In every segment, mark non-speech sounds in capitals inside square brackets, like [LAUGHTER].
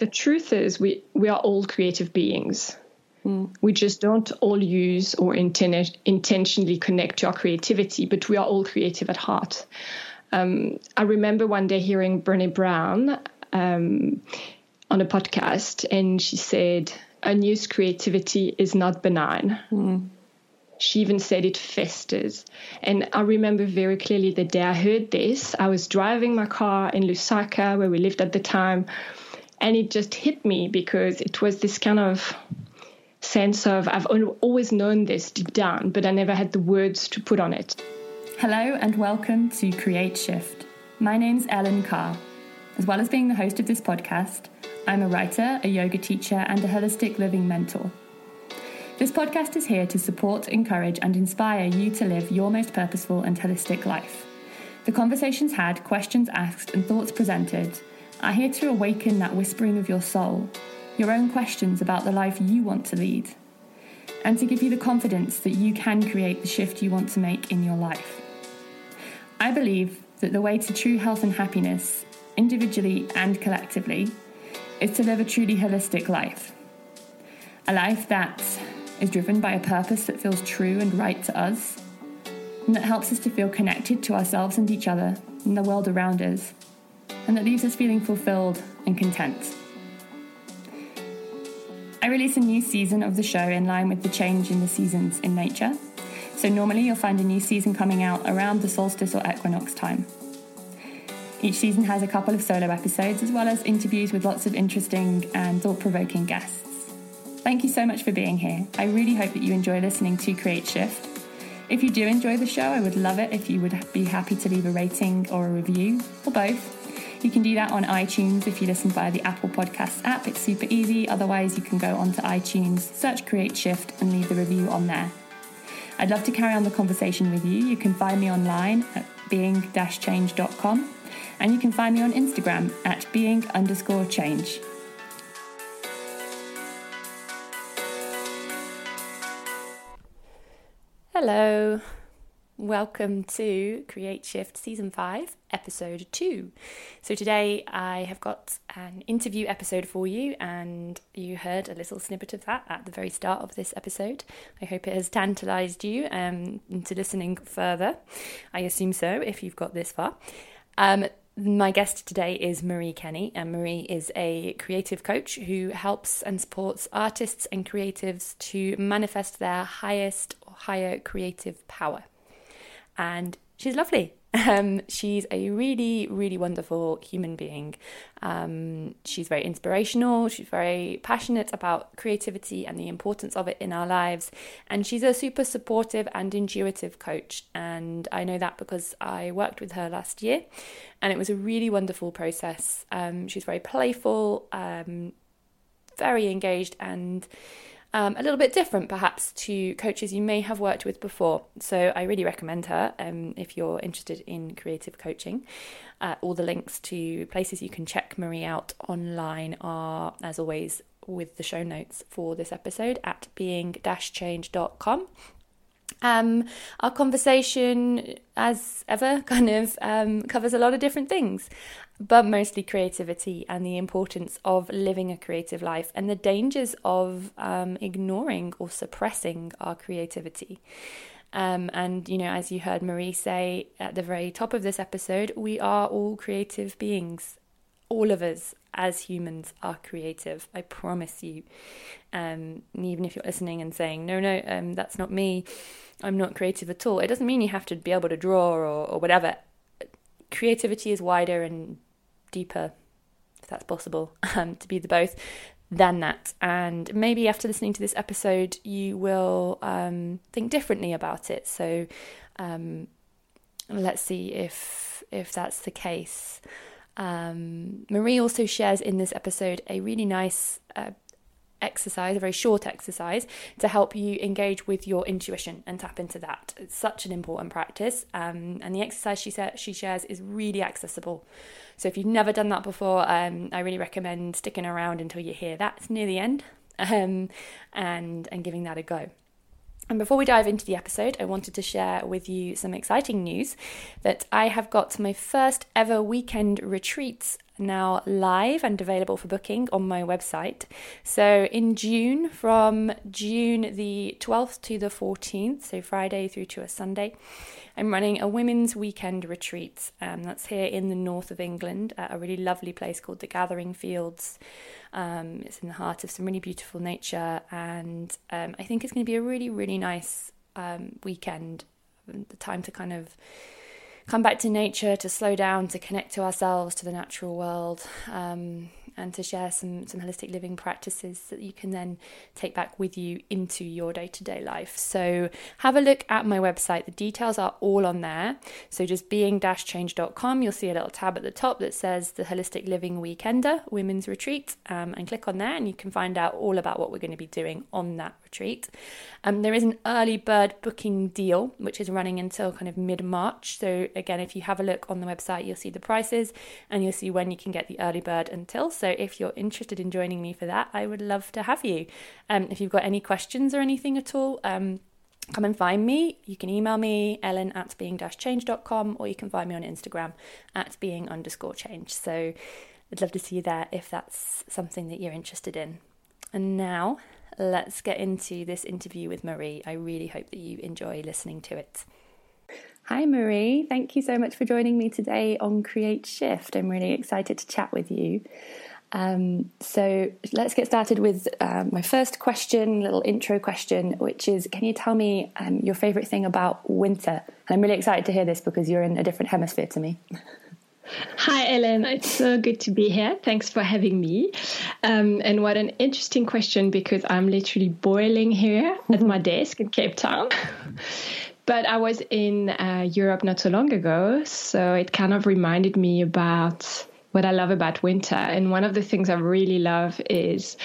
the truth is, we, we are all creative beings. Mm. We just don't all use or inten- intentionally connect to our creativity, but we are all creative at heart. Um, I remember one day hearing Brene Brown um, on a podcast, and she said, Unused creativity is not benign. Mm. She even said it festers. And I remember very clearly the day I heard this. I was driving my car in Lusaka, where we lived at the time, and it just hit me because it was this kind of sense of I've always known this deep down, but I never had the words to put on it. Hello and welcome to Create Shift. My name's Ellen Carr. As well as being the host of this podcast, I'm a writer, a yoga teacher, and a holistic living mentor. This podcast is here to support, encourage, and inspire you to live your most purposeful and holistic life. The conversations had, questions asked, and thoughts presented are here to awaken that whispering of your soul, your own questions about the life you want to lead, and to give you the confidence that you can create the shift you want to make in your life. I believe that the way to true health and happiness, individually and collectively, is to live a truly holistic life. A life that is driven by a purpose that feels true and right to us, and that helps us to feel connected to ourselves and each other and the world around us and that leaves us feeling fulfilled and content. I release a new season of the show in line with the change in the seasons in nature. So, normally you'll find a new season coming out around the solstice or equinox time. Each season has a couple of solo episodes as well as interviews with lots of interesting and thought provoking guests. Thank you so much for being here. I really hope that you enjoy listening to Create Shift. If you do enjoy the show, I would love it if you would be happy to leave a rating or a review, or both. You can do that on iTunes if you listen via the Apple Podcasts app. It's super easy. Otherwise, you can go onto iTunes, search Create Shift, and leave the review on there. I'd love to carry on the conversation with you. You can find me online at being-change.com and you can find me on Instagram at being underscore change. Hello. Welcome to Create Shift Season 5, Episode 2. So, today I have got an interview episode for you, and you heard a little snippet of that at the very start of this episode. I hope it has tantalized you um, into listening further. I assume so if you've got this far. Um, my guest today is Marie Kenny, and Marie is a creative coach who helps and supports artists and creatives to manifest their highest or higher creative power and she's lovely. [LAUGHS] Um, she's a really, really wonderful human being. Um, she's very inspirational. She's very passionate about creativity and the importance of it in our lives. And she's a super supportive and intuitive coach. And I know that because I worked with her last year, and it was a really wonderful process. Um, she's very playful, um, very engaged, and um, a little bit different perhaps to coaches you may have worked with before. So I really recommend her um, if you're interested in creative coaching. Uh, all the links to places you can check Marie out online are, as always, with the show notes for this episode at being-change.com. Um, our conversation, as ever, [LAUGHS] kind of um, covers a lot of different things but mostly creativity and the importance of living a creative life and the dangers of um, ignoring or suppressing our creativity. Um, and, you know, as you heard Marie say at the very top of this episode, we are all creative beings. All of us as humans are creative. I promise you. Um, even if you're listening and saying, no, no, um, that's not me, I'm not creative at all, it doesn't mean you have to be able to draw or, or whatever. Creativity is wider and deeper, if that's possible, [LAUGHS] um, to be the both than that. And maybe after listening to this episode, you will um, think differently about it. So um, let's see if if that's the case. Um, Marie also shares in this episode a really nice uh, exercise, a very short exercise, to help you engage with your intuition and tap into that. It's such an important practice, um, and the exercise she sa- she shares is really accessible. So if you've never done that before, um, I really recommend sticking around until you hear that near the end, [LAUGHS] um, and and giving that a go. And before we dive into the episode, I wanted to share with you some exciting news that I have got my first ever weekend retreats now live and available for booking on my website. So in June, from June the 12th to the 14th, so Friday through to a Sunday, I'm running a women's weekend retreat. Um, that's here in the north of England at a really lovely place called the Gathering Fields. Um, it's in the heart of some really beautiful nature, and um, I think it's going to be a really, really nice um, weekend. The time to kind of come back to nature, to slow down, to connect to ourselves, to the natural world. Um, and to share some, some holistic living practices that you can then take back with you into your day to day life. So have a look at my website. The details are all on there. So just being change.com, you'll see a little tab at the top that says the Holistic Living Weekender Women's Retreat. Um, and click on there and you can find out all about what we're going to be doing on that retreat. Um, there is an early bird booking deal, which is running until kind of mid March. So again, if you have a look on the website, you'll see the prices and you'll see when you can get the early bird until. So if you're interested in joining me for that, I would love to have you. Um, if you've got any questions or anything at all, um, come and find me. You can email me, ellen at being change.com, or you can find me on Instagram at being underscore change. So I'd love to see you there if that's something that you're interested in. And now let's get into this interview with Marie. I really hope that you enjoy listening to it. Hi, Marie. Thank you so much for joining me today on Create Shift. I'm really excited to chat with you. Um, so let's get started with um, my first question, little intro question, which is Can you tell me um, your favourite thing about winter? And I'm really excited to hear this because you're in a different hemisphere to me. [LAUGHS] Hi, Ellen. It's so good to be here. Thanks for having me. Um, and what an interesting question because I'm literally boiling here at my desk in Cape Town. [LAUGHS] but I was in uh, Europe not so long ago, so it kind of reminded me about what I love about winter. And one of the things I really love is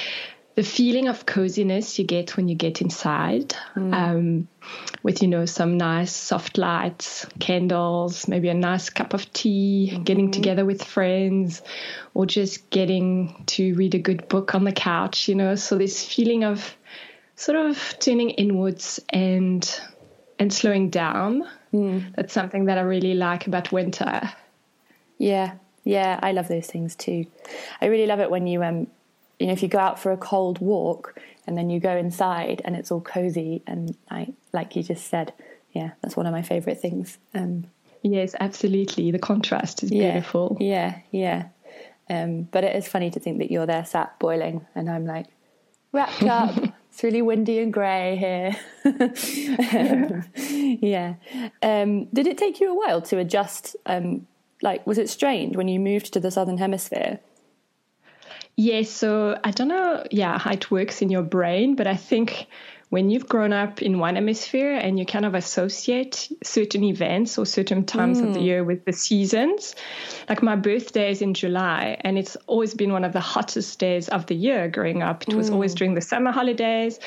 the feeling of coziness you get when you get inside mm. um, with you know some nice soft lights candles maybe a nice cup of tea mm-hmm. getting together with friends or just getting to read a good book on the couch you know so this feeling of sort of turning inwards and and slowing down mm. that's something that i really like about winter yeah yeah, I love those things too. I really love it when you um you know if you go out for a cold walk and then you go inside and it's all cozy and I like you just said, yeah, that's one of my favorite things. Um Yes, absolutely. The contrast is yeah, beautiful. Yeah, yeah. Um, but it is funny to think that you're there sat boiling and I'm like wrapped [LAUGHS] up. it's really windy and grey here. um, [LAUGHS] yeah. Um, did it take you a while to adjust um, like was it strange when you moved to the southern hemisphere yes so i don't know yeah how it works in your brain but i think when you've grown up in one hemisphere and you kind of associate certain events or certain times mm. of the hmm. year with the seasons, like my birthday is in July and it's always been one of the hottest days of the year growing up. It was mm. always during the summer holidays.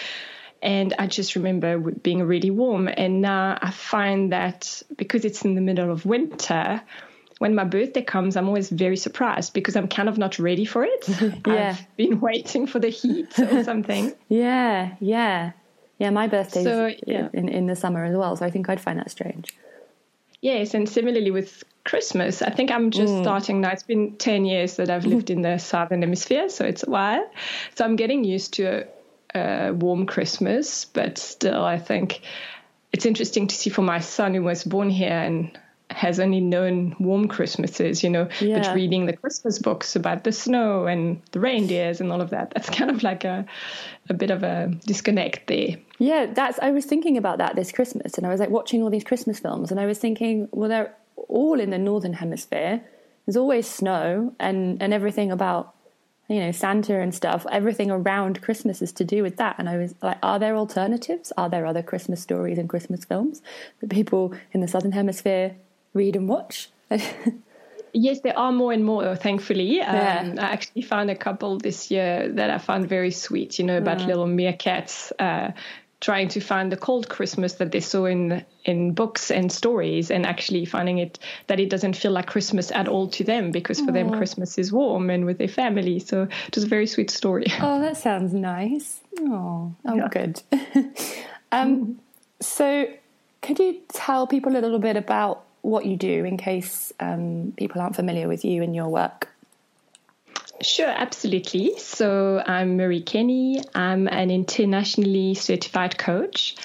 And I just remember being really warm. And now I find that because it's in the middle of winter, when my birthday comes, I'm always very surprised because I'm kind of not ready for it. [LAUGHS] yeah. I've been [LAUGHS] waiting for the heat or [LAUGHS] something. yeah, yeah. Yeah, my birthday so, yeah. in, in the summer as well, so I think I'd find that strange. Yes, and similarly with Christmas, I think I'm just mm. starting now. It's been 10 years that I've lived in the southern hemisphere, so it's a while. So I'm getting used to a, a warm Christmas, but still, I think it's interesting to see for my son who was born here and has only known warm Christmases, you know, yeah. but reading the Christmas books about the snow and the reindeers and all of that, that's kind of like a, a bit of a disconnect there. Yeah, that's, I was thinking about that this Christmas and I was like watching all these Christmas films and I was thinking, well, they're all in the Northern Hemisphere. There's always snow and, and everything about, you know, Santa and stuff, everything around Christmas is to do with that. And I was like, are there alternatives? Are there other Christmas stories and Christmas films that people in the Southern Hemisphere read and watch. [LAUGHS] yes, there are more and more, thankfully. Um, yeah. I actually found a couple this year that I found very sweet, you know, about mm. little meerkats uh, trying to find the cold Christmas that they saw in in books and stories, and actually finding it that it doesn't feel like Christmas at all to them because for them Christmas is warm and with their family. So it was a very sweet story. [LAUGHS] Oh, that sounds nice. Oh, oh, yeah. good. [LAUGHS] um, so, could you tell people a little bit about what you do in case um, people aren't familiar with you and your work? Sure, absolutely. So I'm Marie Kenny. I'm an internationally certified coach,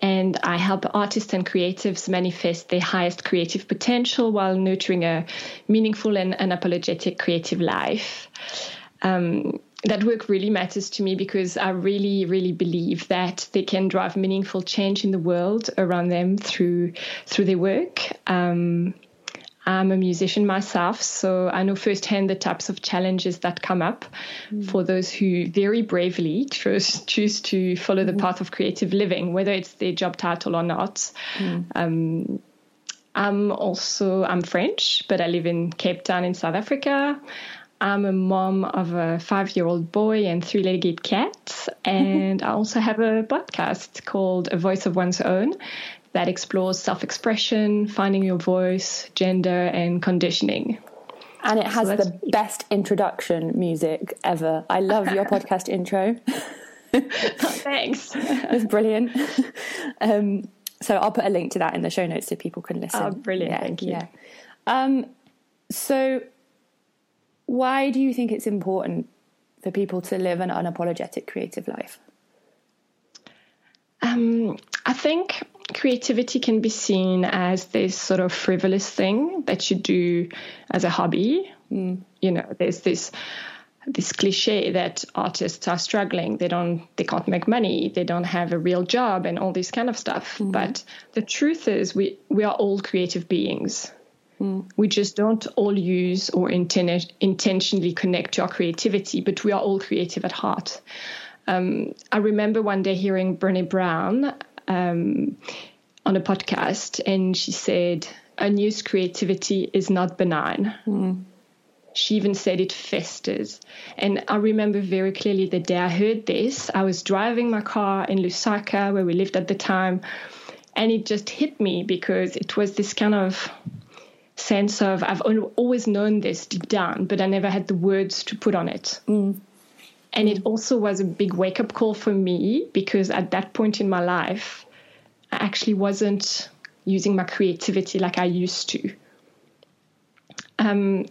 and I help artists and creatives manifest their highest creative potential while nurturing a meaningful and unapologetic creative life. Um, that work really matters to me because I really, really believe that they can drive meaningful change in the world around them through through their work. Um, I'm a musician myself, so I know firsthand the types of challenges that come up mm. for those who very bravely choose, choose to follow the mm. path of creative living, whether it's their job title or not. Mm. Um, I'm also I'm French, but I live in Cape Town in South Africa. I'm a mom of a five-year-old boy and three-legged cat, [LAUGHS] and I also have a podcast called A Voice of One's Own that explores self expression, finding your voice, gender, and conditioning. And it has so the best introduction music ever. I love your [LAUGHS] podcast intro. [LAUGHS] thanks. it's brilliant. Um, so I'll put a link to that in the show notes so people can listen. Oh, brilliant. Yeah, Thank you. Yeah. Um, so, why do you think it's important for people to live an unapologetic creative life? Um, I think creativity can be seen as this sort of frivolous thing that you do as a hobby. Mm. You know, there's this this cliche that artists are struggling they don't they can't make money they don't have a real job and all this kind of stuff mm-hmm. but the truth is we we are all creative beings mm. we just don't all use or intend, intentionally connect to our creativity but we are all creative at heart um, i remember one day hearing brene brown um, on a podcast, and she said, "Unused creativity is not benign." Mm. She even said it festers. And I remember very clearly the day I heard this. I was driving my car in Lusaka, where we lived at the time, and it just hit me because it was this kind of sense of I've always known this deep down, but I never had the words to put on it. Mm. And it also was a big wake up call for me because at that point in my life, I actually wasn't using my creativity like I used to. Um,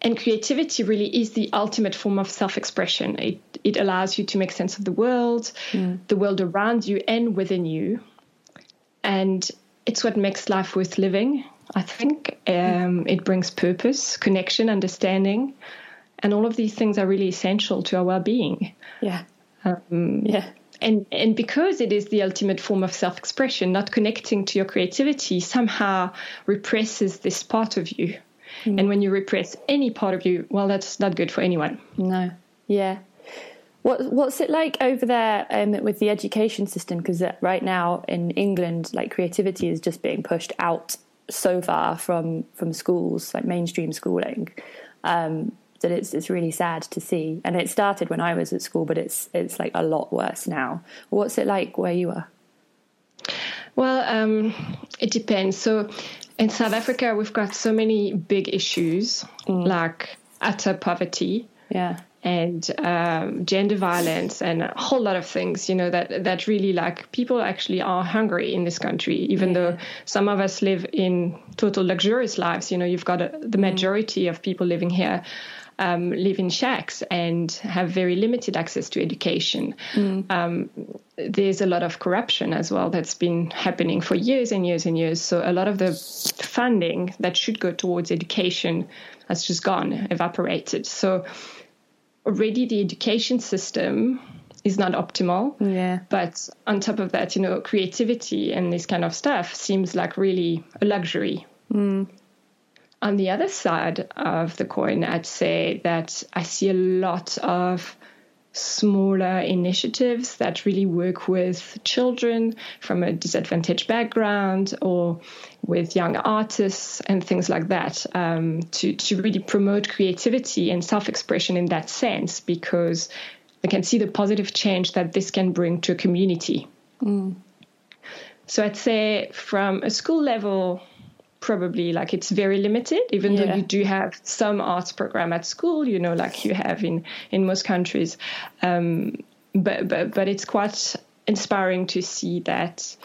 and creativity really is the ultimate form of self expression. It, it allows you to make sense of the world, mm. the world around you, and within you. And it's what makes life worth living, I think. Um, it brings purpose, connection, understanding. And all of these things are really essential to our well being. Yeah. Um, yeah and and because it is the ultimate form of self-expression not connecting to your creativity somehow represses this part of you mm. and when you repress any part of you well that's not good for anyone no yeah what what's it like over there um, with the education system because right now in England like creativity is just being pushed out so far from from schools like mainstream schooling um, that it's it's really sad to see. And it started when I was at school, but it's it's like a lot worse now. What's it like where you are? Well, um, it depends. So in South Africa, we've got so many big issues mm. like utter poverty. Yeah. And um, gender violence and a whole lot of things, you know, that that really like people actually are hungry in this country, even yeah. though some of us live in total luxurious lives. You know, you've got a, the mm. majority of people living here um, live in shacks and have very limited access to education. Mm. Um, there's a lot of corruption as well that's been happening for years and years and years. So a lot of the funding that should go towards education has just gone, evaporated. So already the education system is not optimal. Yeah. But on top of that, you know, creativity and this kind of stuff seems like really a luxury. Mm. On the other side of the coin, I'd say that I see a lot of smaller initiatives that really work with children from a disadvantaged background or with young artists and things like that um, to, to really promote creativity and self expression in that sense because they can see the positive change that this can bring to a community. Mm. So I'd say from a school level, probably like it's very limited even yeah. though you do have some arts program at school you know like you have in in most countries um, but but but it's quite inspiring to see that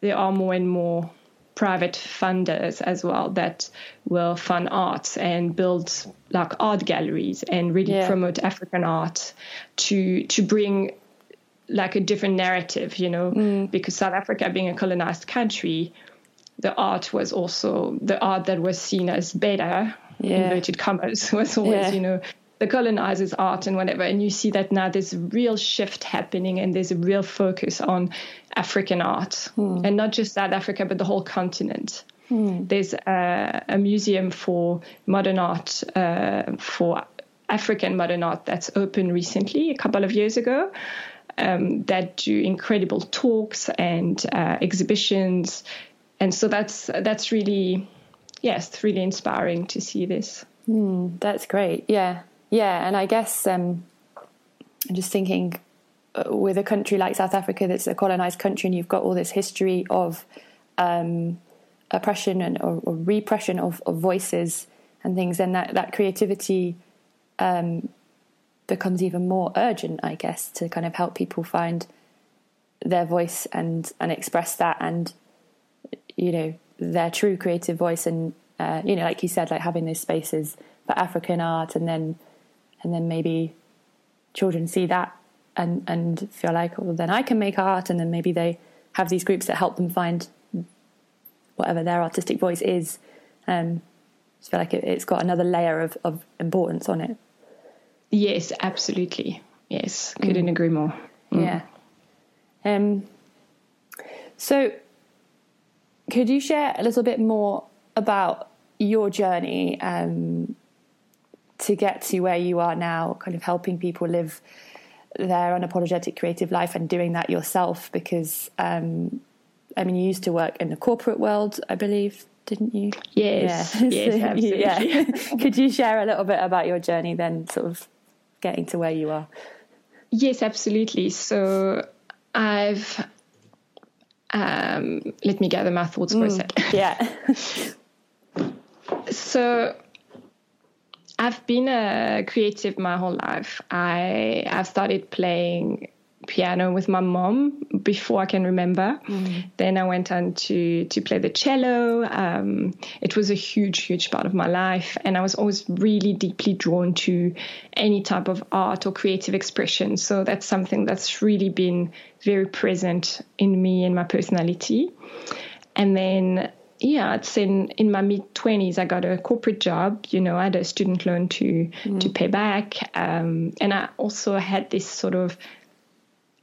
there are more and more private funders as well that will fund arts and build like art galleries and really yeah. promote African art to to bring like a different narrative, you know, mm. because South Africa being a colonized country, the art was also the art that was seen as better, yeah. inverted commas, [LAUGHS] was always, yeah. you know, the colonizers' art and whatever. And you see that now there's a real shift happening and there's a real focus on African art mm. and not just South Africa, but the whole continent. Mm. There's a, a, museum for modern art, uh, for African modern art that's opened recently, a couple of years ago um, that do incredible talks and uh, exhibitions, and so that's that's really yes, really inspiring to see this. Mm, that's great. Yeah, yeah, and I guess um, I'm just thinking uh, with a country like South Africa that's a colonized country, and you've got all this history of um, oppression and or, or repression of, of, voices and things, and that that creativity um, becomes even more urgent, I guess, to kind of help people find their voice and and express that and you know their true creative voice and uh, you know like you said like having those spaces for African art and then and then maybe children see that and and feel like well then I can make art and then maybe they have these groups that help them find whatever their artistic voice is um, I feel like it, has got another layer of, of importance on it. Yes, absolutely. Yes, couldn't mm. agree more. Mm. Yeah. Um, so, could you share a little bit more about your journey um, to get to where you are now, kind of helping people live their unapologetic creative life and doing that yourself? Because, um, I mean, you used to work in the corporate world, I believe, didn't you? Yes. Yeah. Yes, [LAUGHS] absolutely. yeah. [LAUGHS] Could you share a little bit about your journey then, sort of getting to where you are? Yes, absolutely. So I've um, let me gather my thoughts for mm, a second. [LAUGHS] Yeah. so I've been a creative my whole life. I I've started playing piano with my mom before I can remember. Mm. Then I went on to to play the cello. Um, it was a huge, huge part of my life, and I was always really deeply drawn to any type of art or creative expression. So that's something that's really been very present in me and my personality. And then yeah, it's in, in my mid 20s, I got a corporate job. You know, I had a student loan to, mm. to pay back. Um, and I also had this sort of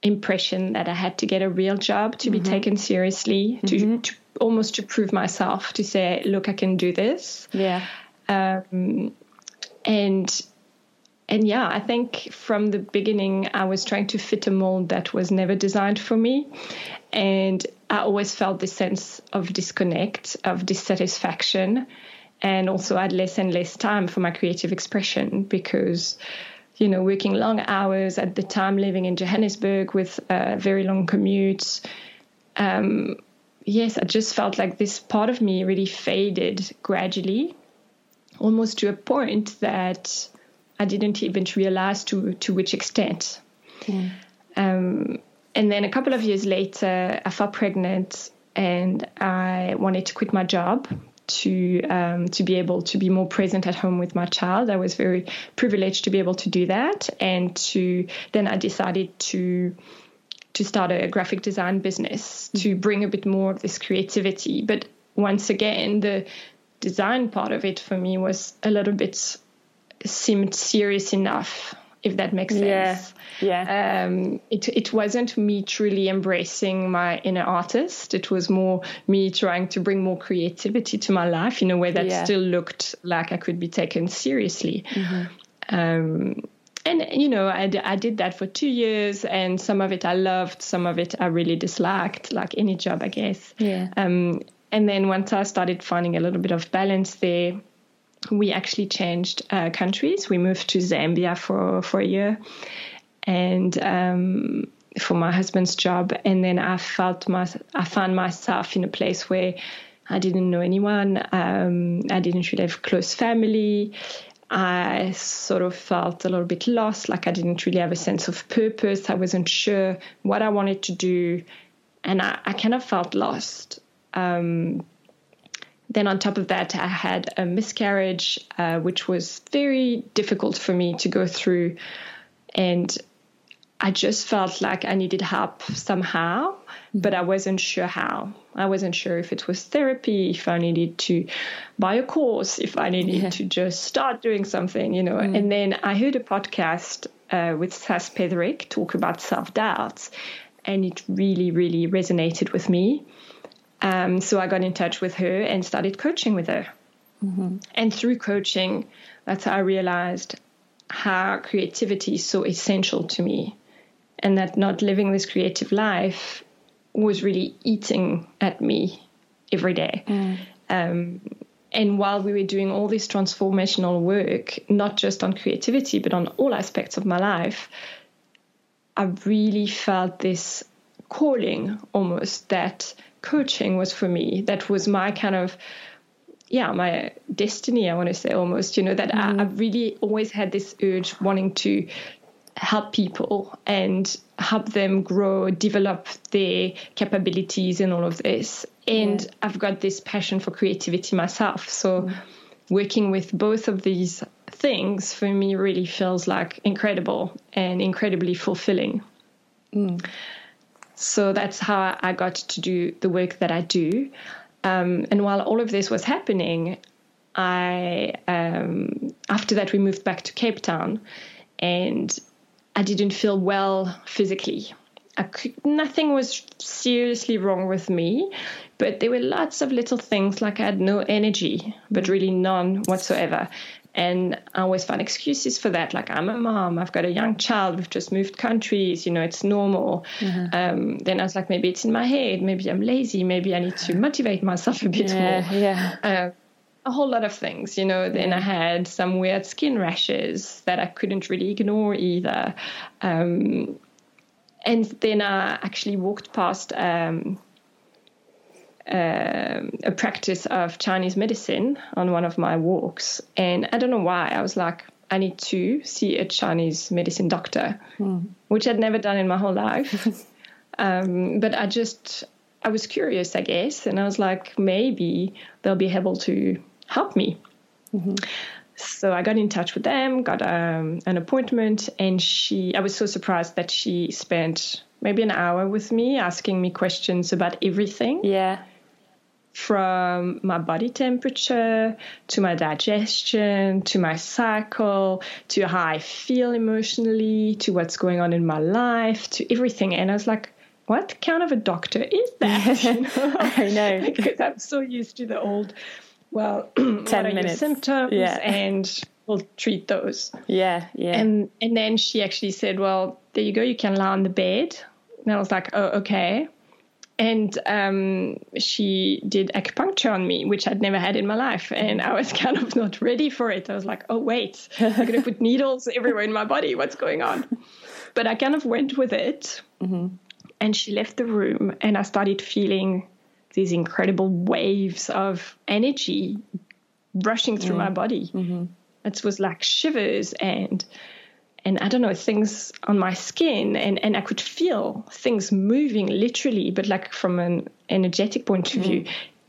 impression that I had to get a real job to mm-hmm. be taken seriously, to, mm-hmm. to, almost to prove myself, to say, look, I can do this. Yeah. Um, and and yeah, I think from the beginning I was trying to fit a mold that was never designed for me, and I always felt this sense of disconnect, of dissatisfaction, and also I had less and less time for my creative expression because you know, working long hours at the time, living in Johannesburg with uh, very long commutes. Um, yes, I just felt like this part of me really faded gradually, almost to a point that I didn't even realize to to which extent. Yeah. Um, and then a couple of years later, I fell pregnant and I wanted to quit my job to um, to be able to be more present at home with my child. I was very privileged to be able to do that, and to then I decided to to start a graphic design business to mm-hmm. bring a bit more of this creativity. But once again, the design part of it for me was a little bit seemed serious enough if that makes sense. Yeah. Yeah. Um, it it wasn't me truly embracing my inner artist. It was more me trying to bring more creativity to my life in a way that yeah. still looked like I could be taken seriously. Mm-hmm. Um, and you know, I, I did that for two years, and some of it I loved, some of it I really disliked, like any job, I guess. Yeah. Um, and then once I started finding a little bit of balance there, we actually changed uh, countries. We moved to Zambia for for a year, and um, for my husband's job. And then I felt my I found myself in a place where I didn't know anyone. Um, I didn't really have close family. I sort of felt a little bit lost, like I didn't really have a sense of purpose. I wasn't sure what I wanted to do, and I, I kind of felt lost. Um, then on top of that, I had a miscarriage, uh, which was very difficult for me to go through. And I just felt like I needed help somehow, but I wasn't sure how. I wasn't sure if it was therapy, if I needed to buy a course, if I needed yeah. to just start doing something, you know. Mm. And then I heard a podcast uh, with Sas Petherick talk about self doubts, and it really, really resonated with me. Um, so I got in touch with her and started coaching with her. Mm-hmm. And through coaching, that's how I realized how creativity is so essential to me and that not living this creative life was really eating at me every day. Mm. Um, and while we were doing all this transformational work, not just on creativity, but on all aspects of my life, I really felt this calling almost that coaching was for me. That was my kind of, yeah, my destiny, I want to say almost, you know, that mm. I, I really always had this urge wanting to help people and help them grow, develop their capabilities and all of this. And yeah. I've got this passion for creativity myself. So mm. working with both of these things for me really feels like incredible and incredibly fulfilling. Mm. So that's how I got to do the work that I do. Um, and while all of this was happening, I um, after that we moved back to Cape Town, and I didn't feel well physically. Could, nothing was seriously wrong with me, but there were lots of little things like I had no energy, but really none whatsoever. And I always find excuses for that. Like, I'm a mom, I've got a young child, we've just moved countries, you know, it's normal. Mm-hmm. Um, then I was like, maybe it's in my head, maybe I'm lazy, maybe I need to motivate myself a bit yeah, more. Yeah. Uh, a whole lot of things, you know. Then I had some weird skin rashes that I couldn't really ignore either. Um, and then I actually walked past um, uh, a practice of Chinese medicine on one of my walks. And I don't know why. I was like, I need to see a Chinese medicine doctor, mm. which I'd never done in my whole life. [LAUGHS] um, but I just, I was curious, I guess. And I was like, maybe they'll be able to help me. Mm-hmm. So I got in touch with them, got um, an appointment, and she. I was so surprised that she spent maybe an hour with me, asking me questions about everything. Yeah. From my body temperature to my digestion to my cycle to how I feel emotionally to what's going on in my life to everything. And I was like, what kind of a doctor is [LAUGHS] that? you know? I know. [LAUGHS] because I'm so used to the old well, [CLEARS THROAT] 10 minutes. symptoms yeah. and we'll treat those. Yeah, yeah. And and then she actually said, well, there you go, you can lie on the bed. And I was like, oh, okay. And um, she did acupuncture on me, which I'd never had in my life. And I was [LAUGHS] kind of not ready for it. I was like, oh, wait, I'm going to put needles [LAUGHS] everywhere in my body. What's going on? But I kind of went with it. Mm-hmm. And she left the room, and I started feeling these incredible waves of energy rushing through mm. my body. Mm-hmm. It was like shivers and and I don't know things on my skin and and I could feel things moving literally, but like from an energetic point of mm. view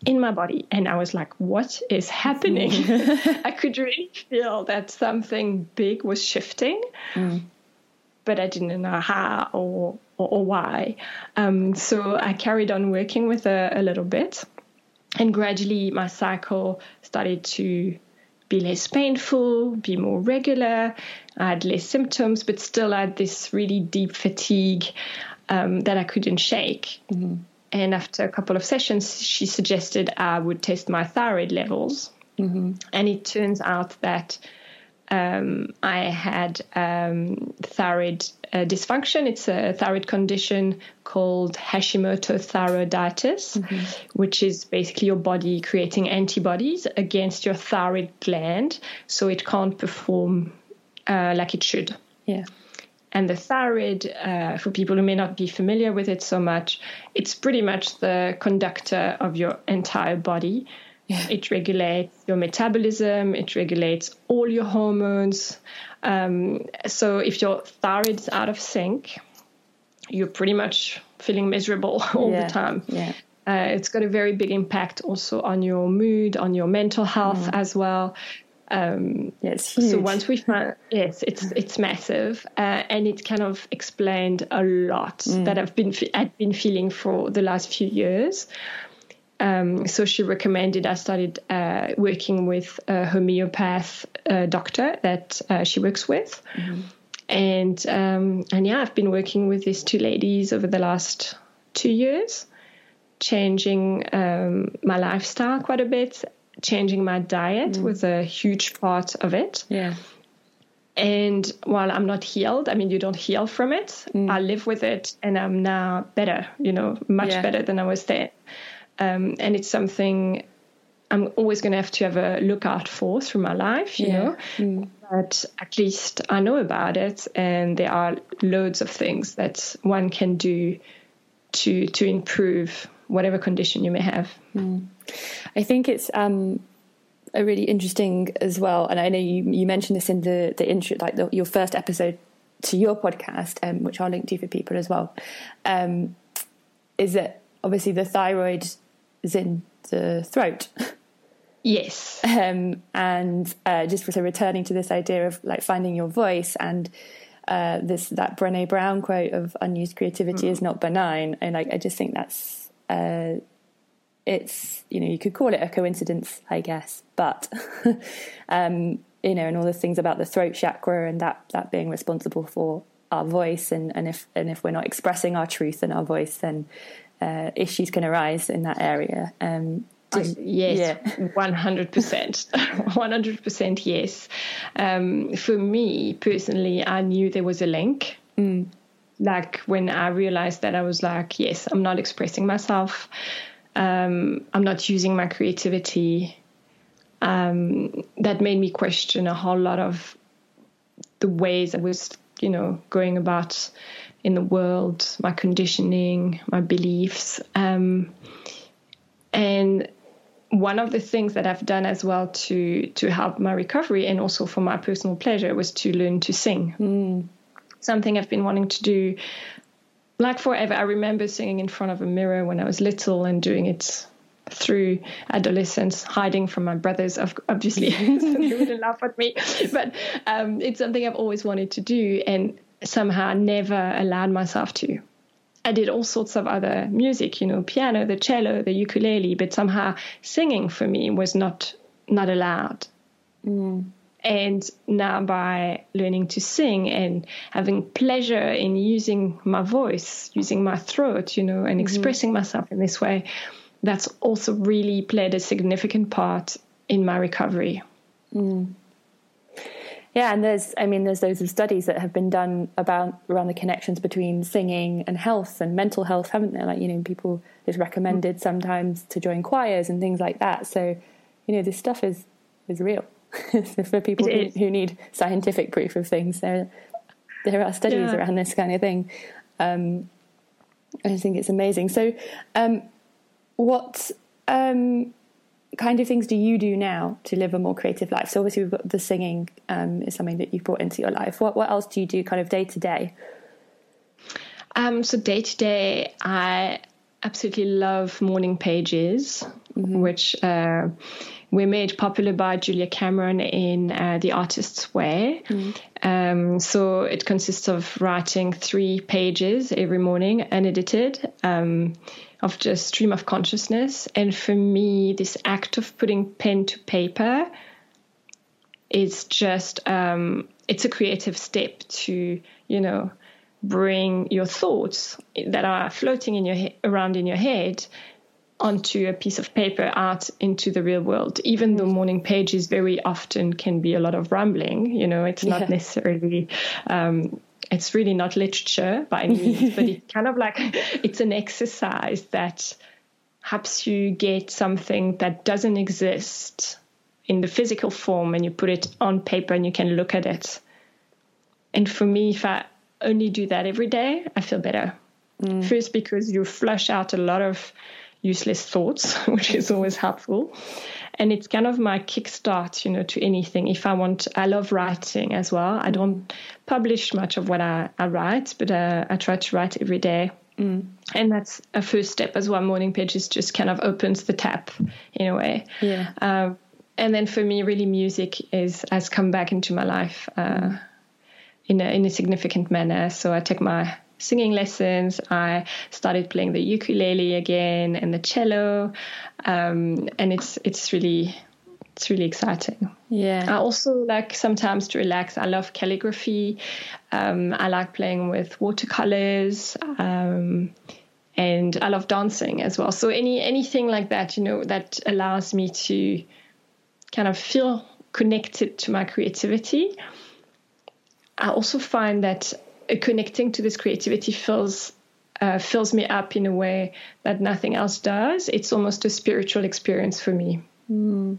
in my body and I was like, what is happening? [LAUGHS] I could really feel that something big was shifting. Mm but I didn't know how or or, or why. Um, so I carried on working with her a little bit, and gradually my cycle started to be less painful, be more regular. I had less symptoms, but still I had this really deep fatigue um, that I couldn't shake. Mm-hmm. And after a couple of sessions, she suggested I would test my thyroid levels. Mm-hmm. And it turns out that um, I had um, thyroid uh, dysfunction. It's a thyroid condition called Hashimoto thyroiditis, mm-hmm. which is basically your body creating antibodies against your thyroid gland, so it can't perform uh, like it should. Yeah. And the thyroid, uh, for people who may not be familiar with it so much, it's pretty much the conductor of your entire body. Yeah. It regulates your metabolism, it regulates all your hormones. Um, so if your thyroid is out of sync, you're pretty much feeling miserable [LAUGHS] all yeah. the time. Yeah. Uh, it's got a very big impact also on your mood, on your mental health mm. as well. Um, yeah. So once we find yes, it's it's massive, uh, and it kind of explained a lot mm. that I've been I've been feeling for the last few years. Um, so she recommended I started uh, working with a homeopath uh, doctor that uh, she works with, mm-hmm. and um, and yeah, I've been working with these two ladies over the last two years, changing um, my lifestyle quite a bit. Changing my diet mm. was a huge part of it. Yeah. And while I'm not healed, I mean, you don't heal from it. Mm. I live with it, and I'm now better. You know, much yeah. better than I was then. Um, and it's something I'm always going to have to have a lookout for through my life, you yeah. know. Mm. But at least I know about it, and there are loads of things that one can do to to improve whatever condition you may have. Mm. I think it's um, a really interesting as well, and I know you you mentioned this in the the intro, like the, your first episode to your podcast, um, which I'll link to for people as well. Um, is that obviously the thyroid is in the throat. Yes. [LAUGHS] Um, and uh, just so returning to this idea of like finding your voice and uh, this that Brené Brown quote of unused creativity mm. is not benign, and like I just think that's uh, it's you know you could call it a coincidence, I guess, but [LAUGHS] um, you know, and all the things about the throat chakra and that that being responsible for our voice, and and if and if we're not expressing our truth in our voice, then uh, issues can arise in that area. Um, yes, [LAUGHS] one hundred percent, [LAUGHS] one hundred percent. Yes. Um, for me personally, I knew there was a link. Mm. Like when I realized that I was like, yes, I'm not expressing myself. Um, I'm not using my creativity. Um, that made me question a whole lot of the ways I was, you know, going about in the world, my conditioning, my beliefs. Um, and one of the things that I've done as well to to help my recovery and also for my personal pleasure was to learn to sing. Mm. Something I've been wanting to do like forever. I remember singing in front of a mirror when I was little and doing it through adolescence, hiding from my brothers, obviously, [LAUGHS] [LAUGHS] they wouldn't laugh at me. But um, it's something I've always wanted to do. And somehow never allowed myself to. I did all sorts of other music, you know, piano, the cello, the ukulele, but somehow singing for me was not not allowed. Mm. And now by learning to sing and having pleasure in using my voice, using my throat, you know, and mm-hmm. expressing myself in this way, that's also really played a significant part in my recovery. Mm. Yeah, and there's, I mean, there's loads of studies that have been done about around the connections between singing and health and mental health, haven't there? Like, you know, people it's recommended sometimes to join choirs and things like that. So, you know, this stuff is is real [LAUGHS] for people who, who, need scientific proof of things. There, there are studies yeah. around this kind of thing. Um, I just think it's amazing. So, um, what um, kind of things do you do now to live a more creative life? So obviously we've got the singing um, is something that you've brought into your life. What what else do you do kind of day to day? Um, so day to day, I absolutely love morning pages, mm-hmm. which uh, were made popular by Julia Cameron in uh, The Artist's Way. Mm-hmm. Um, so it consists of writing three pages every morning, unedited. Um, of just stream of consciousness. And for me, this act of putting pen to paper is just um, it's a creative step to you know bring your thoughts that are floating in your he- around in your head onto a piece of paper out into the real world even though morning pages very often can be a lot of rambling you know it's not yeah. necessarily um, it's really not literature by any means, but it's [LAUGHS] kind of like it's an exercise that helps you get something that doesn't exist in the physical form and you put it on paper and you can look at it. And for me, if I only do that every day, I feel better. Mm. First, because you flush out a lot of useless thoughts, [LAUGHS] which is always helpful and it's kind of my kickstart, you know, to anything. If I want, I love writing as well. I don't publish much of what I, I write, but uh, I try to write every day. Mm. And that's a first step as well. Morning pages just kind of opens the tap in a way. Yeah. Um, and then for me, really, music is has come back into my life uh, in a in a significant manner. So I take my singing lessons. I started playing the ukulele again and the cello, um, and it's it's really it's really exciting. Yeah. I also like sometimes to relax. I love calligraphy. Um, I like playing with watercolors. Um, and I love dancing as well. So any anything like that, you know, that allows me to kind of feel connected to my creativity. I also find that connecting to this creativity fills uh, fills me up in a way that nothing else does. It's almost a spiritual experience for me. Mm.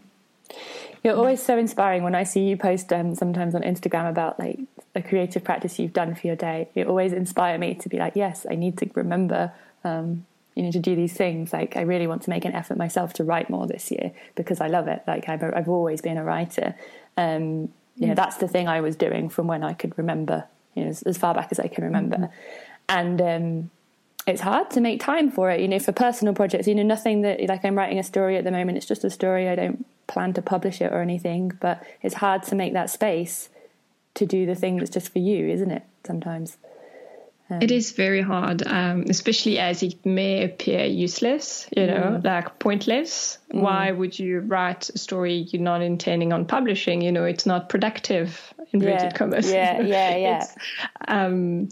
You're always so inspiring when I see you post um, sometimes on Instagram about like a creative practice you've done for your day. You always inspire me to be like, yes, I need to remember, um, you know, to do these things. Like, I really want to make an effort myself to write more this year because I love it. Like, I've, I've always been a writer. Um, you know, mm. that's the thing I was doing from when I could remember, you know, as, as far back as I can remember. Mm-hmm. And um, it's hard to make time for it, you know, for personal projects. You know, nothing that like I'm writing a story at the moment. It's just a story. I don't plan to publish it or anything, but it's hard to make that space to do the thing that's just for you, isn't it? Sometimes. Um, it is very hard, um, especially as it may appear useless, you know, mm. like pointless. Mm. Why would you write a story you're not intending on publishing? You know, it's not productive, inverted yeah. commas. Yeah, [LAUGHS] yeah, yeah. um,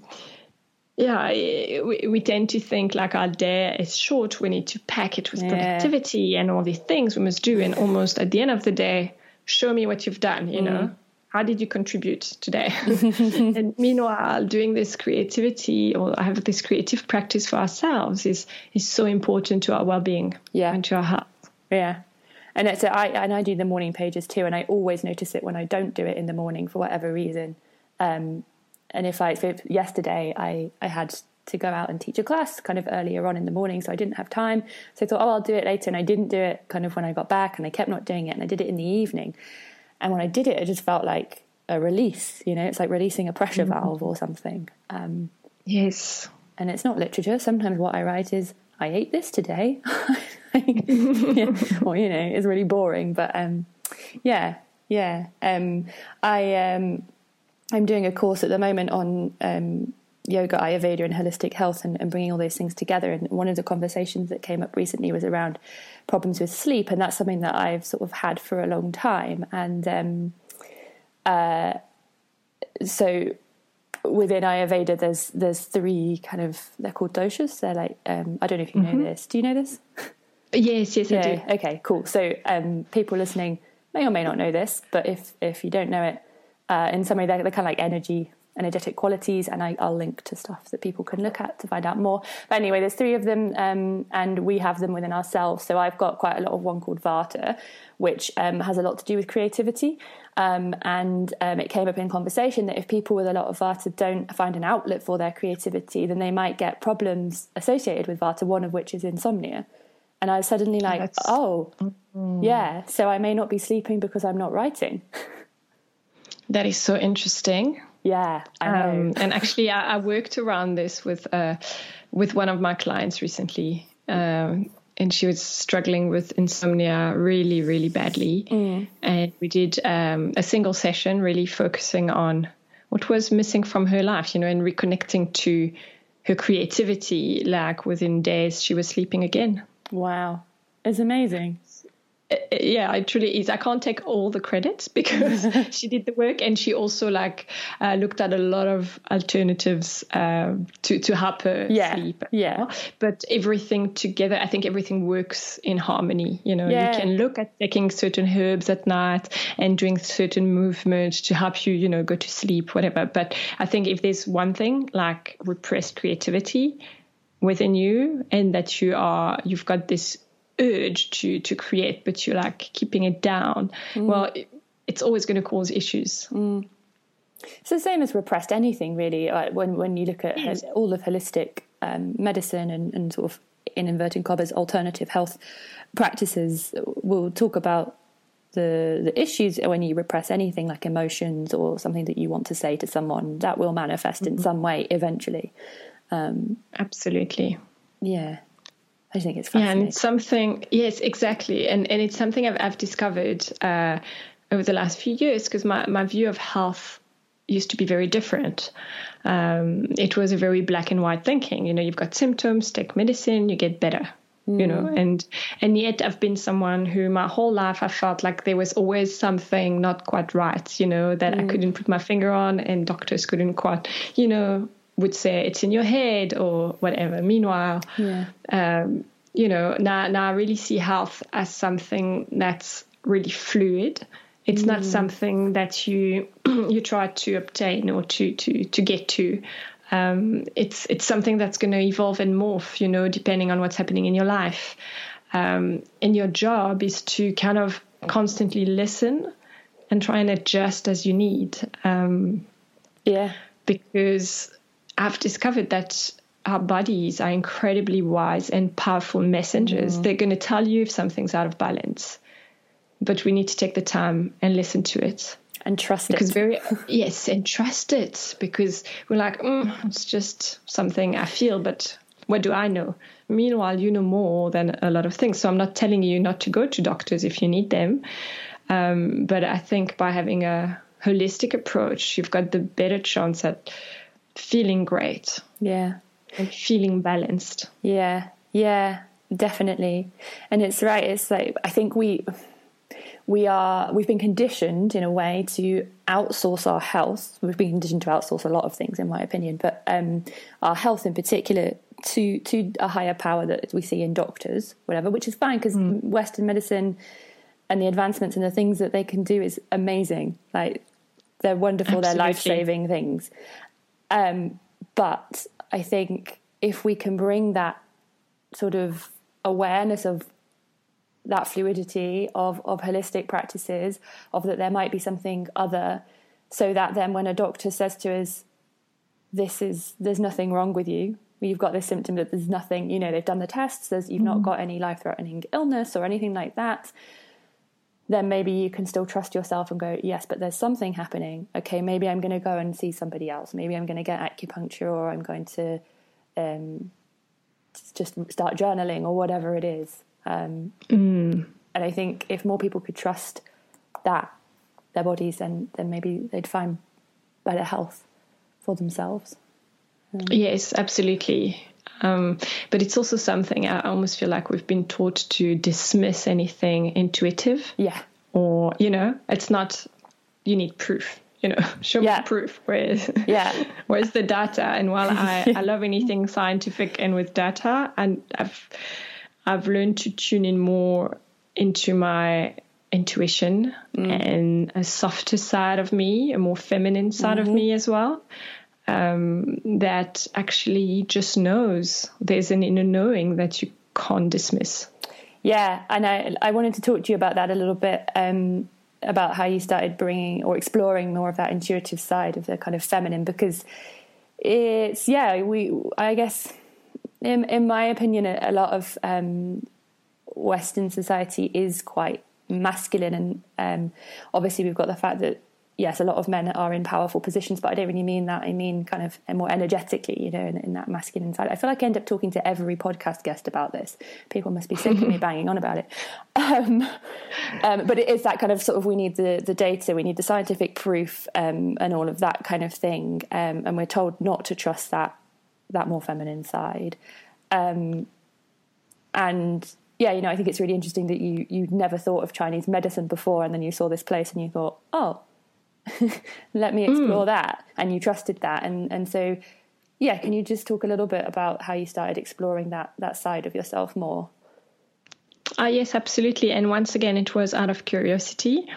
yeah, we, we tend to think like our day is short. We need to pack it with yeah. productivity and all these things we must do. And almost at the end of the day, show me what you've done, you mm. know? How did you contribute today? [LAUGHS] [LAUGHS] and meanwhile, doing this creativity or have this creative practice for ourselves is, is so important to our well being yeah. and to our health. Yeah. And it's a, I, and I do the morning pages too, and I always notice it when I don't do it in the morning for whatever reason. Um, and if I if yesterday I I had to go out and teach a class kind of earlier on in the morning, so I didn't have time. So I thought, oh, I'll do it later, and I didn't do it kind of when I got back, and I kept not doing it, and I did it in the evening. And when I did it, it just felt like a release. You know, it's like releasing a pressure mm-hmm. valve or something. Um, yes. And it's not literature. Sometimes what I write is, I ate this today. [LAUGHS] [LAUGHS] yeah. Or you know, it's really boring, but um, yeah, yeah. Um, I um, I'm doing a course at the moment on um, yoga, Ayurveda, and holistic health, and, and, bringing all those things together. And one of the conversations that came up recently was around problems with sleep, and that's something that I've sort of had for a long time. And um, uh, so within Ayurveda, there's there's three kind of they're called doshas. They're like um, I don't know if you mm-hmm. know this. Do you know this? [LAUGHS] Yes, yes, yeah. I do. Okay, cool. So um, people listening may or may not know this, but if if you don't know it uh, in some way they're, they're kind of like energy energetic qualities and I, will link to stuff that people can look at to find out more but anyway there's three of them um, and we have them within ourselves so i've got quite a lot of one called vata which um, has a lot to do with creativity um, and um, it came up in conversation that if people with a lot of vata don't find an outlet for their creativity then they might get problems associated with vata one of which is insomnia and i was suddenly like That's... oh mm. yeah so i may not be sleeping because i'm not writing [LAUGHS] That is so interesting. Yeah, um, and actually, I, I, worked around this with uh, with one of my clients recently, um, and she was struggling with insomnia really, really badly. Mm. And we did um, a single session, really focusing on what was missing from her life, you know, and reconnecting to her creativity. Like within days, she was sleeping again. Wow, it's amazing yeah, it truly is. I can't take all the credits [LAUGHS] because [LAUGHS] she did the work, and she also like uh, looked at a lot of alternatives uh, to to help her yeah. sleep. Yeah, but everything together, I think everything works in harmony. You know, yeah. you can look at taking certain herbs at night and doing certain movements to help you, you know, go to sleep, whatever. But I think if there's one thing like repressed creativity within you, and that you are, you've got this urge to to create, but you're like keeping it down. Mm. Well, it, it's always going to cause issues. Mm. It's the same as repressed anything, really. Like when when you look at yes. all of holistic um, medicine and, and sort of in inverting commas alternative health practices, we'll talk about the the issues when you repress anything like emotions or something that you want to say to someone that will manifest mm-hmm. in some way eventually. Um, Absolutely. Yeah. I think it's fascinating. Yeah, and something, yes, exactly. And, and it's something I've, I've discovered uh, over the last few years because my, my view of health used to be very different. Um, it was a very black and white thinking. You know, you've got symptoms, take medicine, you get better. Mm. You know, mm. and and yet I've been someone who my whole life I felt like there was always something not quite right. You know, that mm. I couldn't put my finger on, and doctors couldn't quite, you know, would say it's in your head or whatever. Meanwhile, yeah. um, you know, now now I really see health as something that's really fluid. It's mm. not something that you [CLEARS THROAT] you try to obtain or to to to get to. Um, it's it's something that's going to evolve and morph, you know, depending on what's happening in your life. Um, and your job is to kind of constantly listen and try and adjust as you need. Um, yeah, because I've discovered that our bodies are incredibly wise and powerful messengers. Mm. They're going to tell you if something's out of balance, but we need to take the time and listen to it and trust because it. very [LAUGHS] yes, and trust it because we're like, mm, it's just something I feel, but what do I know? Meanwhile, you know more than a lot of things. So I'm not telling you not to go to doctors if you need them, um, but I think by having a holistic approach, you've got the better chance at feeling great. Yeah. And feeling balanced. Yeah. Yeah, definitely. And it's right. It's like, I think we, we are, we've been conditioned in a way to outsource our health. We've been conditioned to outsource a lot of things, in my opinion, but um, our health in particular to to a higher power that we see in doctors, whatever, which is fine because mm. Western medicine and the advancements and the things that they can do is amazing. Like they're wonderful, Absolutely. they're life saving things. Um, but I think if we can bring that sort of awareness of that fluidity of, of holistic practices, of that there might be something other, so that then when a doctor says to us, this is, there's nothing wrong with you, you've got this symptom that there's nothing, you know, they've done the tests, there's, you've mm-hmm. not got any life threatening illness or anything like that then maybe you can still trust yourself and go, yes, but there's something happening. Okay, maybe I'm going to go and see somebody else. Maybe I'm going to get acupuncture or I'm going to um, just start journaling or whatever it is. Um, mm. And I think if more people could trust that, their bodies, then, then maybe they'd find better health for themselves. Um, yes, absolutely. Um, but it's also something I almost feel like we've been taught to dismiss anything intuitive. Yeah. Or, you know, it's not, you need proof. You know, [LAUGHS] show yeah. me proof. Where's yeah, [LAUGHS] where's the data? And while I, I [LAUGHS] love anything scientific and with data, and I've I've learned to tune in more into my intuition mm. and a softer side of me, a more feminine side mm-hmm. of me as well um, that actually just knows. There's an inner knowing that you can't dismiss. Yeah, and I I wanted to talk to you about that a little bit. Um, about how you started bringing or exploring more of that intuitive side of the kind of feminine because it's yeah we I guess in in my opinion a, lot of um, Western society is quite masculine and um, obviously we've got the fact that yes, a lot of men are in powerful positions, but I don't really mean that. I mean kind of more energetically, you know, in, in, that masculine side. I feel like I end up talking to every podcast guest about this. People must be sick of me [LAUGHS] banging on about it. Um, um, but it is that kind of sort of we need the, the data, we need the scientific proof, um, and all of that kind of thing. Um, and we're told not to trust that that more feminine side. Um, and yeah, you know, I think it's really interesting that you you never thought of Chinese medicine before, and then you saw this place and you thought, oh [LAUGHS] let me explore mm. that. And you trusted that. And and so yeah can you just talk a little bit about how you started exploring that that side of yourself more uh, yes, absolutely. And once again, it was out of curiosity.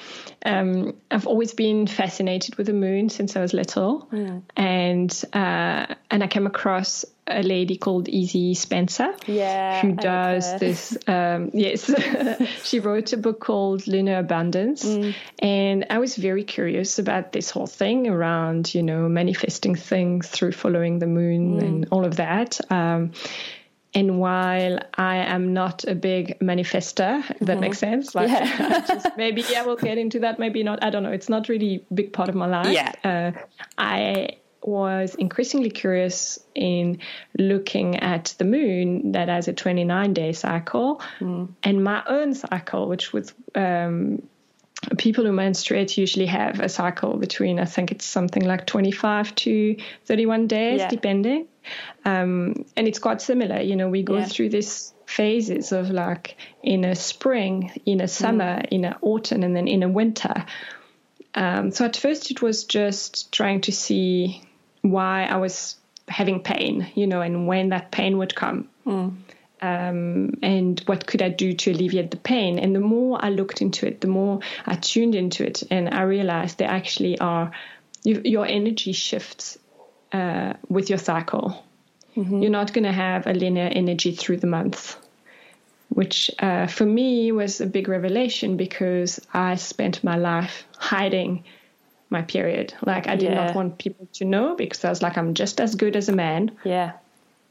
Um, I've always been fascinated with the moon since I was little, mm. and uh, and I came across a lady called Ezzie Spencer, yeah, who does this. [LAUGHS] Um, yes, [LAUGHS] she wrote a book called Lunar Abundance, mm. and I was very curious about this whole thing around you know manifesting things through following the moon mm. and all of that. Um, and while I am not a big manifester, if that mm-hmm. makes sense, like yeah. [LAUGHS] just, maybe yeah, we'll get into that, maybe not. I don't know. It's not really a big part of my life. Yeah. Uh, I was increasingly curious in looking at the moon that has a 29 day cycle mm. and my own cycle, which was um, people who menstruate usually have a cycle between, I think it's something like 25 to 31 days, yeah. depending. Um, and it's quite similar. You know, we go yeah. through these phases of like in a spring, in a summer, mm. in an autumn, and then in a winter. Um, so at first it was just trying to see why I was having pain, you know, and when that pain would come. Mm. Um, and what could I do to alleviate the pain? And the more I looked into it, the more I tuned into it, and I realized there actually are you, your energy shifts uh, with your cycle. Mm-hmm. You're not going to have a linear energy through the month, which uh, for me was a big revelation because I spent my life hiding my period. Like I did yeah. not want people to know because I was like, I'm just as good as a man. Yeah.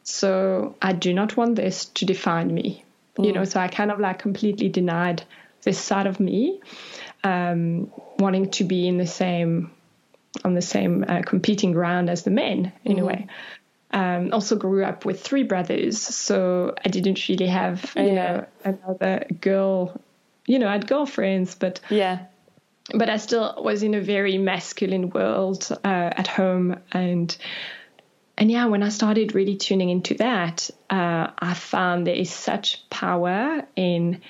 So I do not want this to define me. Mm. You know, so I kind of like completely denied this side of me, um, wanting to be in the same on the same uh, competing ground as the men in mm-hmm. a way. Um, also grew up with three brothers, so I didn't really have you yeah. know another girl. You know, I had girlfriends, but yeah, but I still was in a very masculine world uh, at home, and and yeah, when I started really tuning into that, uh, I found there is such power in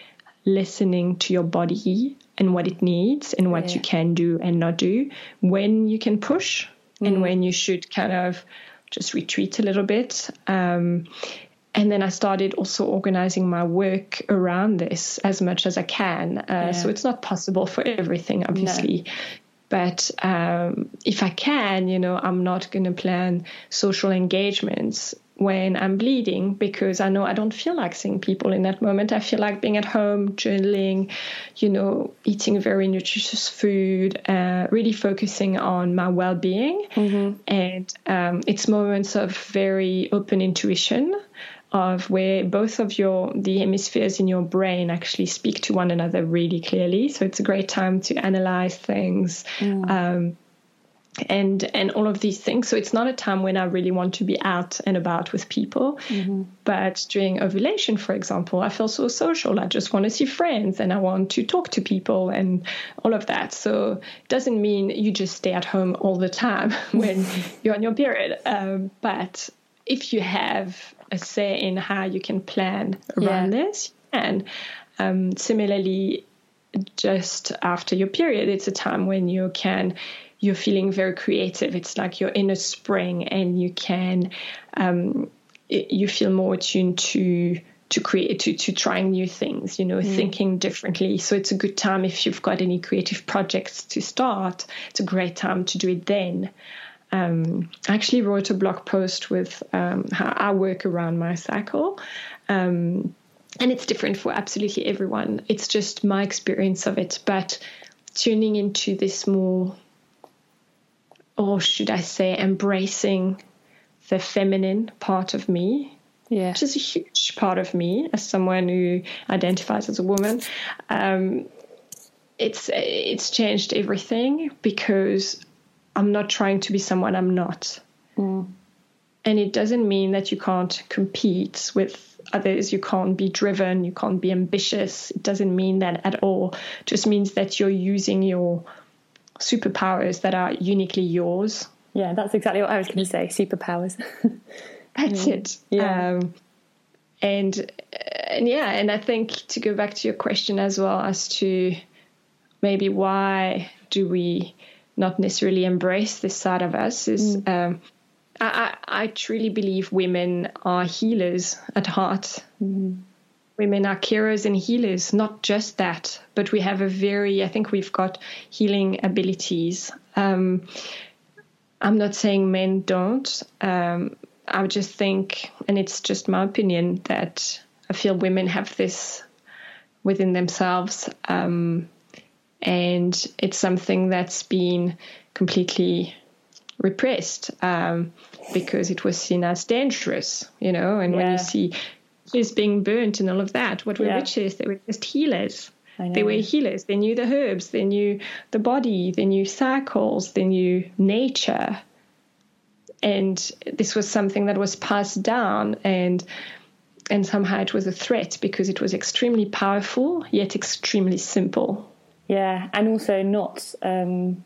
listening to your body and what it needs and what yeah. you can do and not do, when you can push mm. and when you should kind of just retreat a little bit. Um, and then I started also organizing my work around this as much as I can. Uh, yeah. So it's not possible for everything, obviously. But um, if I can, you know, I'm not going to plan social engagements when I'm bleeding because I know I don't feel like seeing people in that moment. I feel like being at home, journaling, you know, eating very nutritious food, uh, really focusing on my well being. Mm-hmm. And um, it's moments of very open intuition of where both of your the hemispheres in your brain actually speak to one another really clearly. So it's a great time to analyze things. Mm. Um, and and all of these things. So it's not a time when I really want to be out and about with people. Mm-hmm. But during ovulation, for example, I feel so social. I just want to see friends and I want to talk to people and all of that. So it doesn't mean you just stay at home all the time [LAUGHS] when [LAUGHS] you're on your period. Um, but if you have a say in how you can plan around yeah. this. And um, similarly, just after your period, it's a time when you can you're feeling very creative. It's like you're in a spring, and you can um, you feel more attuned to to create to to trying new things you know mm. thinking differently so it's a good time if you've got any creative projects to start it's a great time to do it then um, I actually wrote a blog post with um, how I work around my cycle. Um, and it's different for absolutely everyone. It's just my experience of it. But tuning into this more, or should I say, embracing the feminine part of me, yeah. which is a huge part of me as someone who identifies as a woman. Um, it's it's changed everything because I'm not trying to be someone I'm not. Mm. And it doesn't mean that you can't compete with others, you can't be driven, you can't be ambitious. It doesn't mean that at all. It just means that you're using your superpowers that are uniquely yours. Yeah, that's exactly what I was going to say superpowers. [LAUGHS] that's it. Yeah. Um, and and yeah, and I think to go back to your question as well as to maybe why do we not necessarily embrace this side of us is mm. um, I, I, truly believe women are healers at heart. Mm. Women are carers and healers, not just that, but we have a very, I think we've got healing abilities. Um, I'm not saying men don't. Um, I just think, and it's just my opinion, that I feel women have this within themselves. Um, and it's something that's been completely repressed um, because it was seen as dangerous, you know. And yeah. when you see witches being burnt and all of that, what were yeah. witches? They were just healers. They were healers. They knew the herbs. They knew the body. They knew cycles. They knew nature. and this was something that was passed down and and somehow it was a threat because it was extremely powerful yet extremely simple yeah and also not um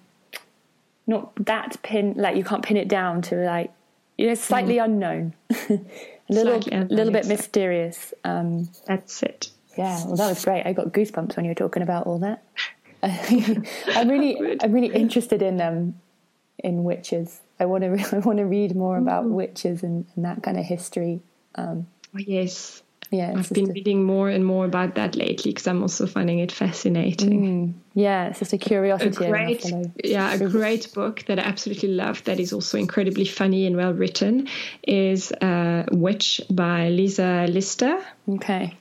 not that pin like you can't pin it down to like you know slightly mm. unknown. [LAUGHS] A little slightly unknown, little bit mysterious um that's it. yeah well that was great. I got goosebumps when you were talking about all that. [LAUGHS] I'm really [LAUGHS] i'm really interested in um in witches. I want to I want to read more about mm. witches and, and, that kind of history. Um, oh, yes, yeah, I've been reading more and more about that lately because I'm also finding it fascinating. Mm, yeah, it's just a curiosity. A great, yeah, a great book that I absolutely love that is also incredibly funny and well written is uh, Witch by Lisa Lister. Okay.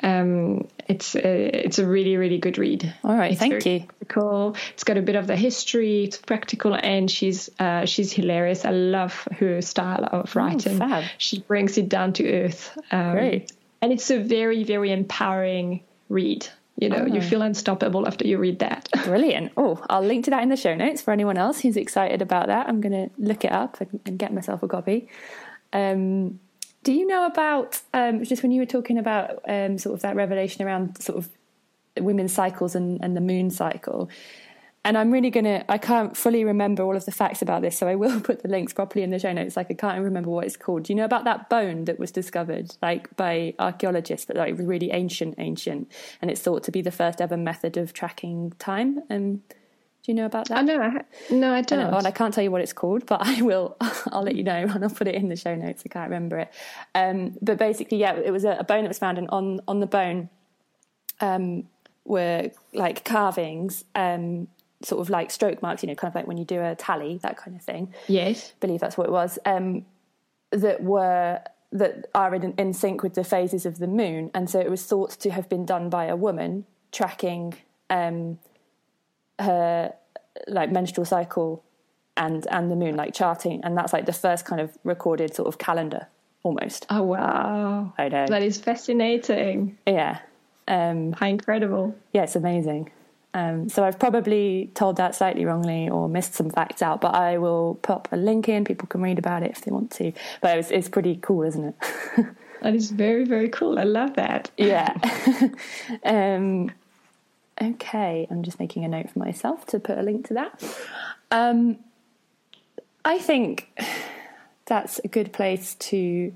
Um, it's a, it's a really really good read. All right, it's thank you. Practical. It's got a bit of the history. It's practical, and she's uh, she's hilarious. I love her style of oh, writing. Oh, she brings it down to earth. Um, Great. And it's a very very empowering read. You know, oh. you feel unstoppable after you read that. [LAUGHS] Brilliant. Oh, I'll link to that in the show notes for anyone else who's excited about that. I'm going to look it up and, and get myself a copy. Um, do you know about um, just when you were talking about um, sort of that revelation around sort of women's cycles and, and the moon cycle? And I'm really gonna. I can't fully remember all of the facts about this, so I will [LAUGHS] put the links properly in the show notes. Like I can't remember what it's called. Do you know about that bone that was discovered, like by archaeologists, but like it was really ancient, ancient, and it's thought to be the first ever method of tracking time. And do you know about that? Oh, no, I, no, I don't. I, I can't tell you what it's called, but [LAUGHS] I will. [LAUGHS] I'll let you know, and I'll put it in the show notes. I can't remember it. Um, but basically, yeah, it was a, a, bone that was found, and on on the bone um, were like carvings, um, sort of like stroke marks. You know, kind of like when you do a tally, that kind of thing. Yes, I believe that's what it was. Um, that were that are in, in sync with the phases of the moon, and so it was thought to have been done by a woman tracking um, her like menstrual cycle and and the moon like charting. And that's like the first kind of recorded sort of calendar almost. Oh wow. I know. That is fascinating. Yeah. Um how incredible. Yeah it's amazing um, so I've probably told that slightly wrongly or missed some facts out, but I will pop a link in. People can read about it if they want to. But it's, it's pretty cool, isn't it? [LAUGHS] that is very, very cool. I love that. Yeah. [LAUGHS] [LAUGHS] um, Okay, I'm just making a note for myself to put a link to that. Um, I think that's a good place to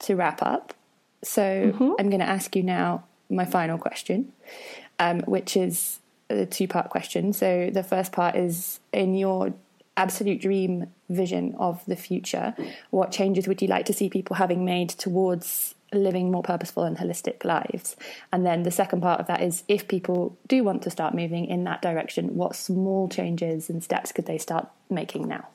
to wrap up. So mm-hmm. I'm going to ask you now my final question, um, which is a two part question. So the first part is in your absolute dream vision of the future, what changes would you like to see people having made towards living more purposeful and holistic lives. And then the second part of that is if people do want to start moving in that direction, what small changes and steps could they start making now?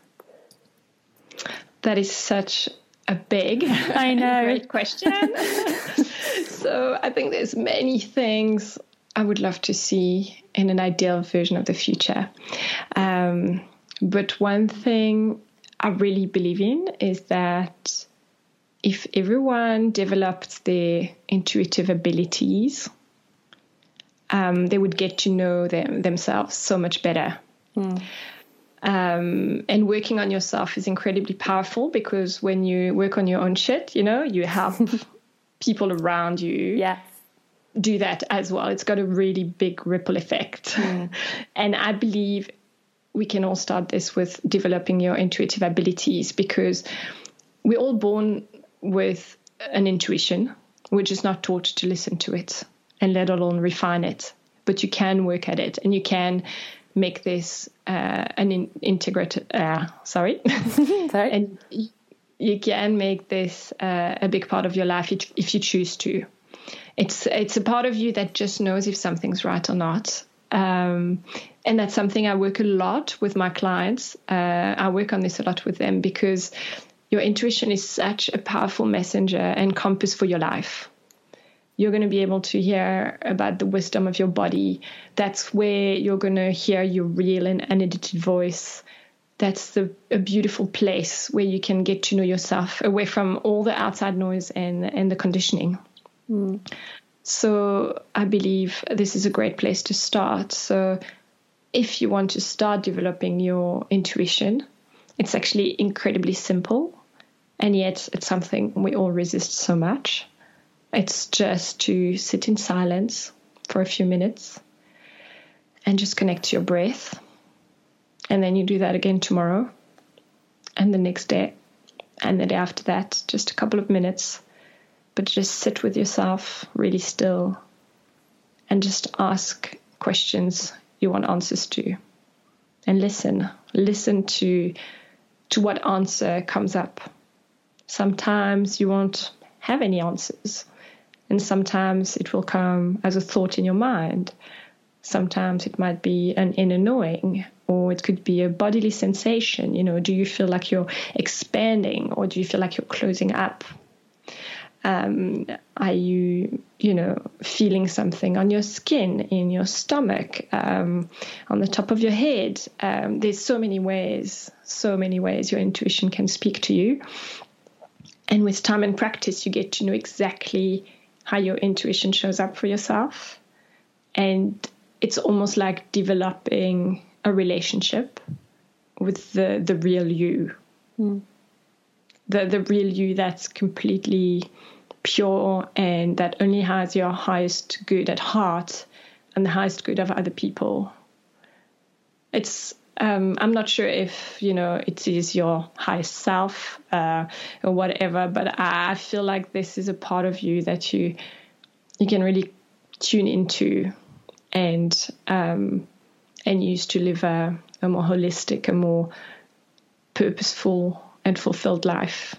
That is such a big, I [LAUGHS] know, great question. [LAUGHS] so I think there's many things I would love to see in an ideal version of the future. Um, but one thing I really believe in is that if everyone developed their intuitive abilities, um, they would get to know them, themselves so much better. Mm. Um, and working on yourself is incredibly powerful because when you work on your own shit, you know, you help [LAUGHS] people around you yes. Do that as well. It's got a really big ripple effect. Mm. [LAUGHS] and I believe we can all start this with developing your intuitive abilities because we're all born with an intuition. We're just not taught to listen to it and let alone refine it. But you can work at it and you can make this uh, an in- integrated, uh, sorry, [LAUGHS] sorry. and you can make this uh, a big part of your life if you choose to. It's it's a part of you that just knows if something's right or not. Um, and that's something I work a lot with my clients. Uh, I work on this a lot with them because your intuition is such a powerful messenger and compass for your life. You're going to be able to hear about the wisdom of your body. That's where you're going to hear your real and unedited voice. That's the, a beautiful place where you can get to know yourself away from all the outside noise and, and the conditioning. Mm. So I believe this is a great place to start. So if you want to start developing your intuition, It's actually incredibly simple, and yet it's something we all resist so much. It's just to sit in silence for a few minutes and just connect to your breath. And then you do that again tomorrow and the next day and the day after that, just a couple of minutes. But just sit with yourself really still and just ask questions you want answers to. And listen. Listen to to what answer comes up. Sometimes you won't have any answers. And sometimes it will come as a thought in your mind. Sometimes it might be an inner knowing, or it could be a bodily sensation. You know, do you feel like you're expanding, or do you feel like you're closing up? Um, are you, you know, feeling something on your skin, in your stomach, um, on the top of your head? Um, there's so many ways, so many ways your intuition can speak to you. And with time and practice, you get to know exactly how your intuition shows up for yourself. And it's almost like developing a relationship with the, the real you. Mm. The, the real you that's completely pure and that only has your highest good at heart and the highest good of other people. It's um, I'm not sure if you know it is your highest self uh, or whatever, but I feel like this is a part of you that you you can really tune into and um, and use to live a, a more holistic, a more purposeful and fulfilled life.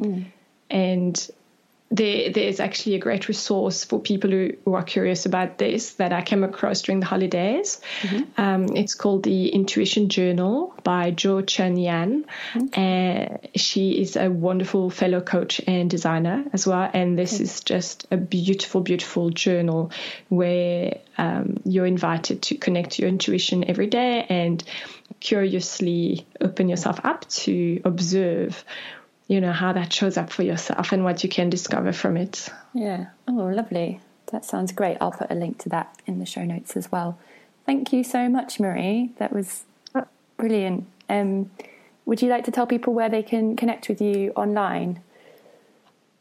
Mm. And there, there's actually a great resource for people who, who, are curious about this that I came across during the holidays. Mm-hmm. Um, it's called the Intuition Journal by Jo Chen Yan. Mm-hmm. Uh, she is a wonderful fellow coach and designer as well. And this mm-hmm. is just a beautiful, beautiful journal where um, you're invited to connect to your intuition every day and curiously open yourself up to observe you know how that shows up for yourself and what you can discover from it. Yeah. Oh lovely. That sounds great. I'll put a link to that in the show notes as well. Thank you so much marie. That was brilliant. Um, would you like to tell people where they can connect with you online?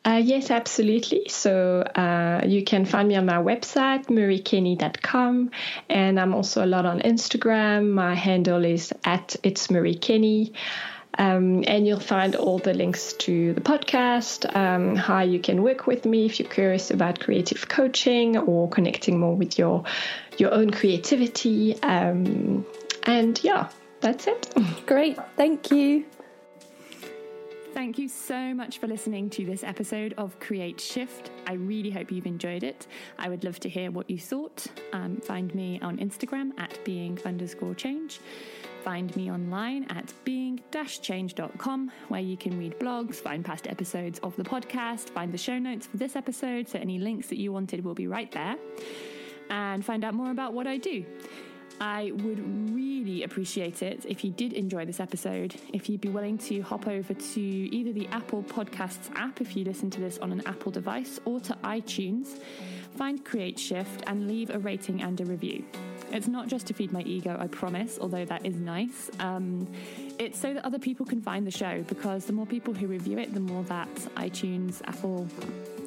Uh, yes, absolutely. So uh, you can find me on my website, mariekenny.com, and I'm also a lot on Instagram. My handle is at it's Marie Kenny. Um, and you'll find all the links to the podcast, um, how you can work with me if you're curious about creative coaching or connecting more with your your own creativity. Um, and yeah, that's it. [LAUGHS] Great, thank you. Thank you so much for listening to this episode of Create Shift. I really hope you've enjoyed it. I would love to hear what you thought. Um, find me on Instagram at being underscore change find me online at being-change.com, where you can read blogs, find past episodes of the podcast, find the show notes for this episode, so any links that you wanted will be right there, and find out more about what I do. I would really appreciate it if you did enjoy this episode, if you'd be willing to hop over to either the Apple Podcasts app if you listen to this on an Apple device or to iTunes, find Create Shift and leave a rating and a review. It's not just to feed my ego, I promise, although that is nice. Um, it's so that other people can find the show because the more people who review it, the more that iTunes, Apple,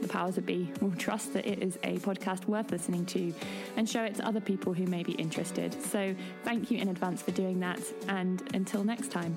the powers that be will trust that it is a podcast worth listening to and show it to other people who may be interested. So thank you in advance for doing that, and until next time.